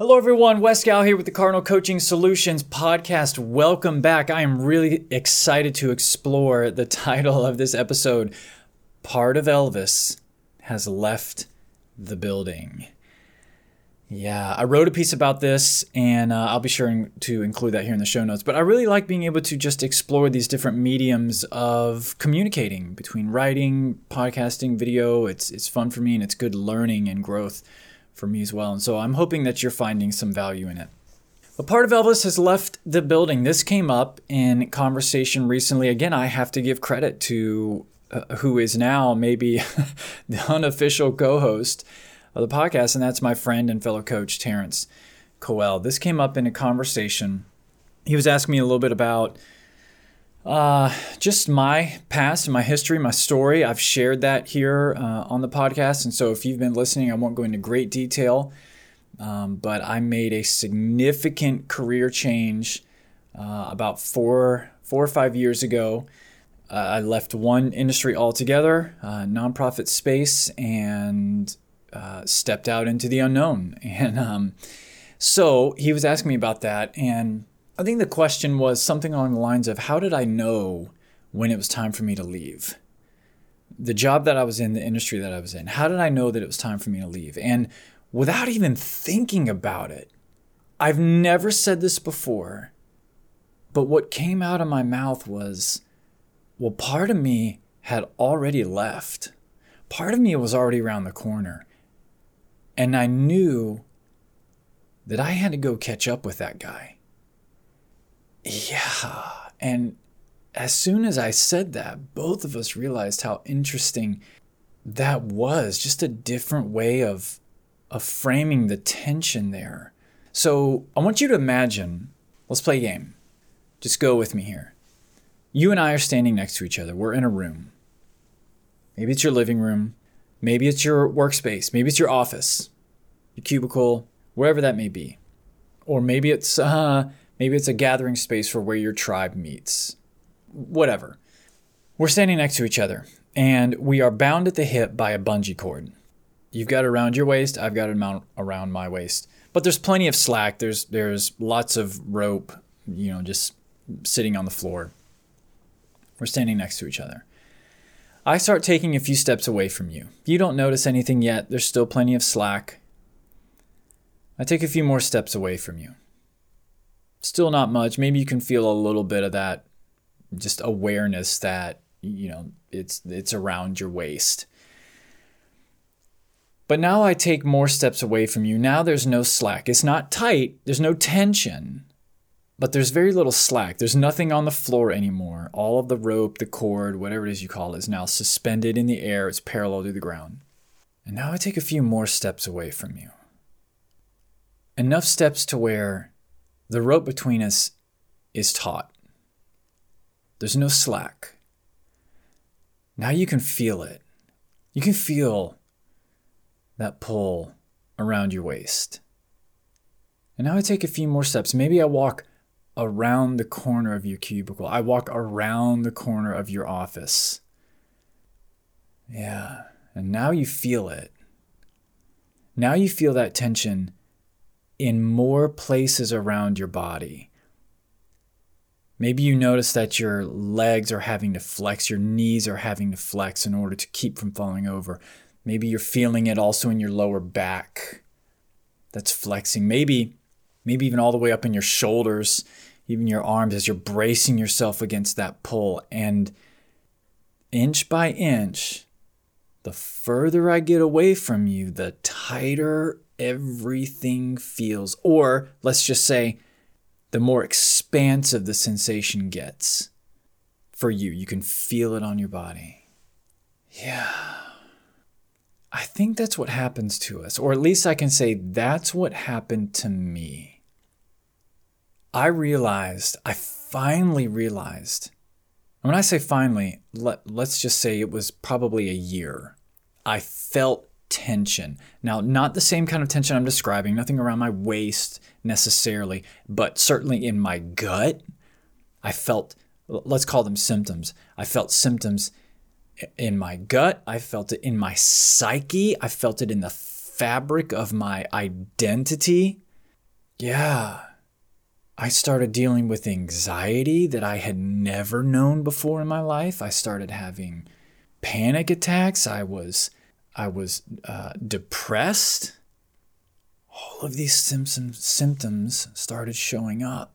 Hello, everyone. Wes Gow here with the Cardinal Coaching Solutions podcast. Welcome back. I am really excited to explore the title of this episode Part of Elvis Has Left the Building. Yeah, I wrote a piece about this and uh, I'll be sure to include that here in the show notes. But I really like being able to just explore these different mediums of communicating between writing, podcasting, video. It's, it's fun for me and it's good learning and growth for me as well. And so I'm hoping that you're finding some value in it. A part of Elvis has left the building. This came up in conversation recently. Again, I have to give credit to uh, who is now maybe the unofficial co host of the podcast, and that's my friend and fellow coach, Terrence Coel. This came up in a conversation. He was asking me a little bit about uh, just my past my history, my story. I've shared that here uh, on the podcast. And so if you've been listening, I won't go into great detail. Um, but I made a significant career change uh, about four, four or five years ago. Uh, I left one industry altogether, uh, nonprofit space, and uh, stepped out into the unknown. And um, so he was asking me about that. And I think the question was something along the lines of how did I know when it was time for me to leave? The job that I was in, the industry that I was in, how did I know that it was time for me to leave? And without even thinking about it, I've never said this before, but what came out of my mouth was, well, part of me had already left. Part of me was already around the corner. And I knew that I had to go catch up with that guy. Yeah. And as soon as I said that, both of us realized how interesting that was. Just a different way of of framing the tension there. So I want you to imagine, let's play a game. Just go with me here. You and I are standing next to each other. We're in a room. Maybe it's your living room. Maybe it's your workspace. Maybe it's your office, your cubicle, wherever that may be. Or maybe it's uh, Maybe it's a gathering space for where your tribe meets. Whatever. We're standing next to each other, and we are bound at the hip by a bungee cord. You've got it around your waist, I've got it around my waist. But there's plenty of slack. There's there's lots of rope, you know, just sitting on the floor. We're standing next to each other. I start taking a few steps away from you. You don't notice anything yet. There's still plenty of slack. I take a few more steps away from you. Still not much. Maybe you can feel a little bit of that just awareness that, you know, it's it's around your waist. But now I take more steps away from you. Now there's no slack. It's not tight, there's no tension, but there's very little slack. There's nothing on the floor anymore. All of the rope, the cord, whatever it is you call it, is now suspended in the air. It's parallel to the ground. And now I take a few more steps away from you. Enough steps to where the rope between us is taut. There's no slack. Now you can feel it. You can feel that pull around your waist. And now I take a few more steps. Maybe I walk around the corner of your cubicle. I walk around the corner of your office. Yeah. And now you feel it. Now you feel that tension in more places around your body. Maybe you notice that your legs are having to flex, your knees are having to flex in order to keep from falling over. Maybe you're feeling it also in your lower back. That's flexing. Maybe maybe even all the way up in your shoulders, even your arms as you're bracing yourself against that pull and inch by inch, the further I get away from you, the tighter everything feels. Or let's just say, the more expansive the sensation gets for you. You can feel it on your body. Yeah. I think that's what happens to us, or at least I can say that's what happened to me. I realized, I finally realized, when I say finally, let, let's just say it was probably a year. I felt tension. Now, not the same kind of tension I'm describing, nothing around my waist necessarily, but certainly in my gut, I felt, let's call them symptoms. I felt symptoms in my gut. I felt it in my psyche. I felt it in the fabric of my identity. yeah, I started dealing with anxiety that I had never known before in my life. I started having panic attacks. I was I was uh, depressed. All of these symptoms started showing up.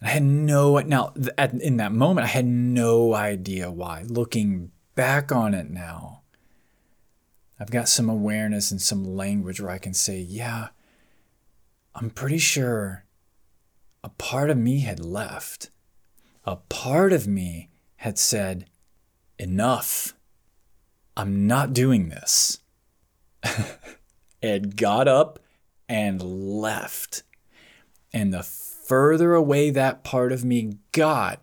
I had no now at, in that moment I had no idea why. Looking back on it now, I've got some awareness and some language where I can say, yeah, I'm pretty sure a part of me had left. A part of me had said, enough. I'm not doing this. Ed got up and left. And the further away that part of me got,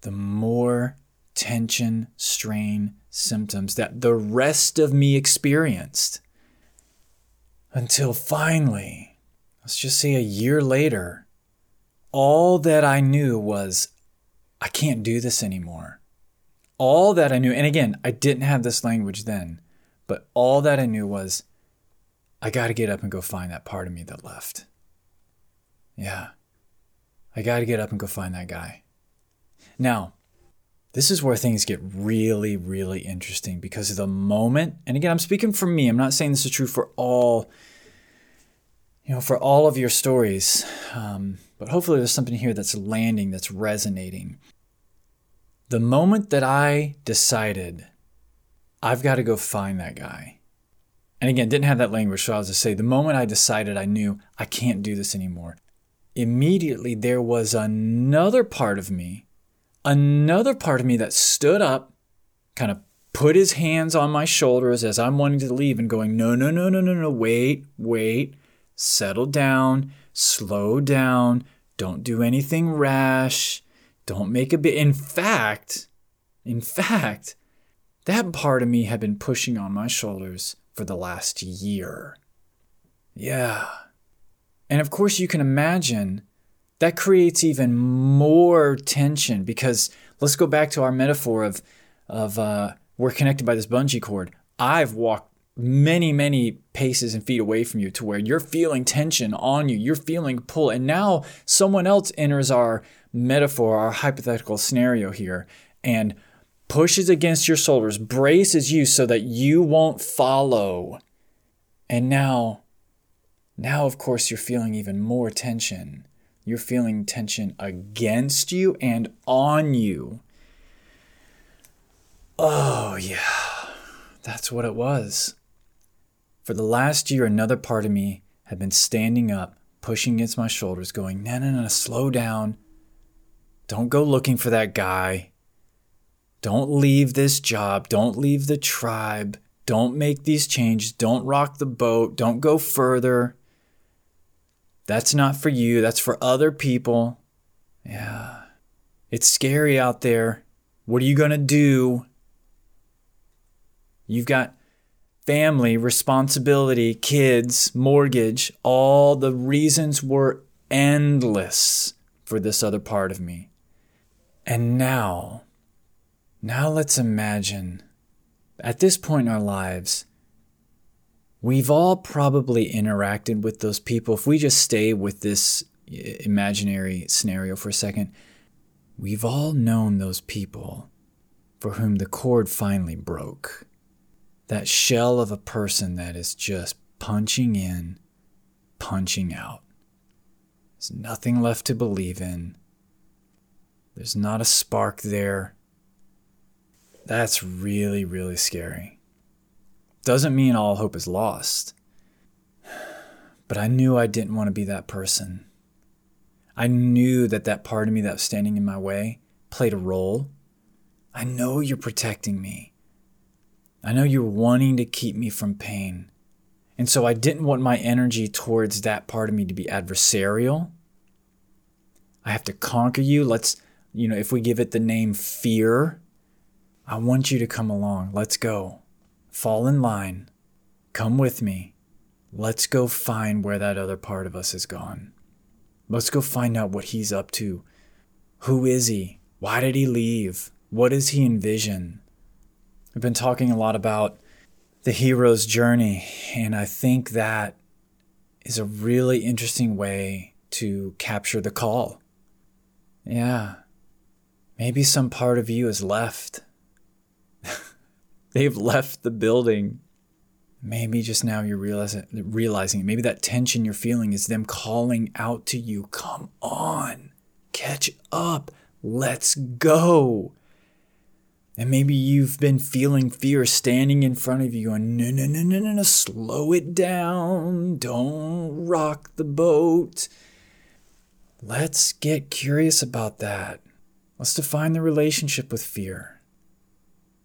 the more tension, strain, symptoms that the rest of me experienced. Until finally, let's just say a year later, all that I knew was I can't do this anymore. All that I knew, and again, I didn't have this language then, but all that I knew was I got to get up and go find that part of me that left. Yeah. I got to get up and go find that guy. Now, this is where things get really, really interesting because of the moment, and again, I'm speaking for me, I'm not saying this is true for all, you know, for all of your stories, um, but hopefully there's something here that's landing, that's resonating. The moment that I decided I've got to go find that guy, and again, didn't have that language, so I was to say, the moment I decided I knew I can't do this anymore, immediately there was another part of me another part of me that stood up, kind of put his hands on my shoulders as I'm wanting to leave and going, no, no, no, no, no, no, wait, wait, settle down, slow down, don't do anything rash, don't make a bit. In fact, in fact, that part of me had been pushing on my shoulders for the last year. Yeah. And of course, you can imagine that creates even more tension because let's go back to our metaphor of of uh, we're connected by this bungee cord. I've walked many many paces and feet away from you to where you're feeling tension on you you're feeling pull and now someone else enters our metaphor our hypothetical scenario here and pushes against your shoulders braces you so that you won't follow and now now of course you're feeling even more tension you're feeling tension against you and on you. Oh, yeah, that's what it was. For the last year, another part of me had been standing up, pushing against my shoulders, going, No, no, no, slow down. Don't go looking for that guy. Don't leave this job. Don't leave the tribe. Don't make these changes. Don't rock the boat. Don't go further. That's not for you, that's for other people. Yeah. It's scary out there. What are you going to do? You've got family, responsibility, kids, mortgage. All the reasons were endless for this other part of me. And now, now let's imagine at this point in our lives, We've all probably interacted with those people. If we just stay with this imaginary scenario for a second, we've all known those people for whom the cord finally broke. That shell of a person that is just punching in, punching out. There's nothing left to believe in. There's not a spark there. That's really, really scary doesn't mean all hope is lost. But I knew I didn't want to be that person. I knew that that part of me that was standing in my way played a role. I know you're protecting me. I know you're wanting to keep me from pain. And so I didn't want my energy towards that part of me to be adversarial. I have to conquer you. Let's, you know, if we give it the name fear, I want you to come along. Let's go. Fall in line. Come with me. Let's go find where that other part of us has gone. Let's go find out what he's up to. Who is he? Why did he leave? What does he envision? I've been talking a lot about the hero's journey, and I think that is a really interesting way to capture the call. Yeah. Maybe some part of you has left. They've left the building. Maybe just now you're realizing, realizing maybe that tension you're feeling is them calling out to you, come on, catch up, let's go. And maybe you've been feeling fear standing in front of you and no, no, no, no, no, no, slow it down. Don't rock the boat. Let's get curious about that. Let's define the relationship with fear.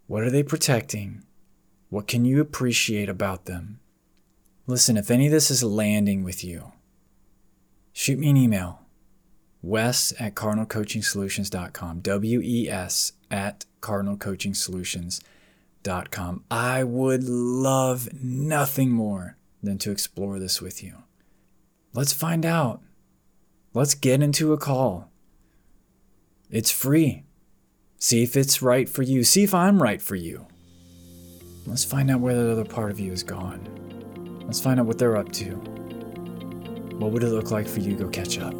What are they protecting? What can you appreciate about them? Listen, if any of this is landing with you, shoot me an email. Wes at cardinalcoachingsolutions.com. W E S at cardinalcoachingsolutions.com. I would love nothing more than to explore this with you. Let's find out. Let's get into a call. It's free. See if it's right for you. See if I'm right for you. Let's find out where that other part of you is gone. Let's find out what they're up to. What would it look like for you to go catch up?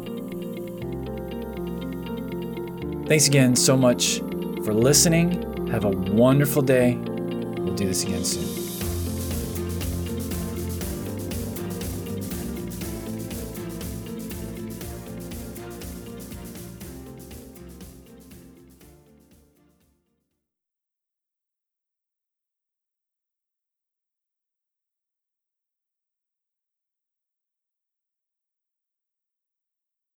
Thanks again so much for listening. Have a wonderful day. We'll do this again soon.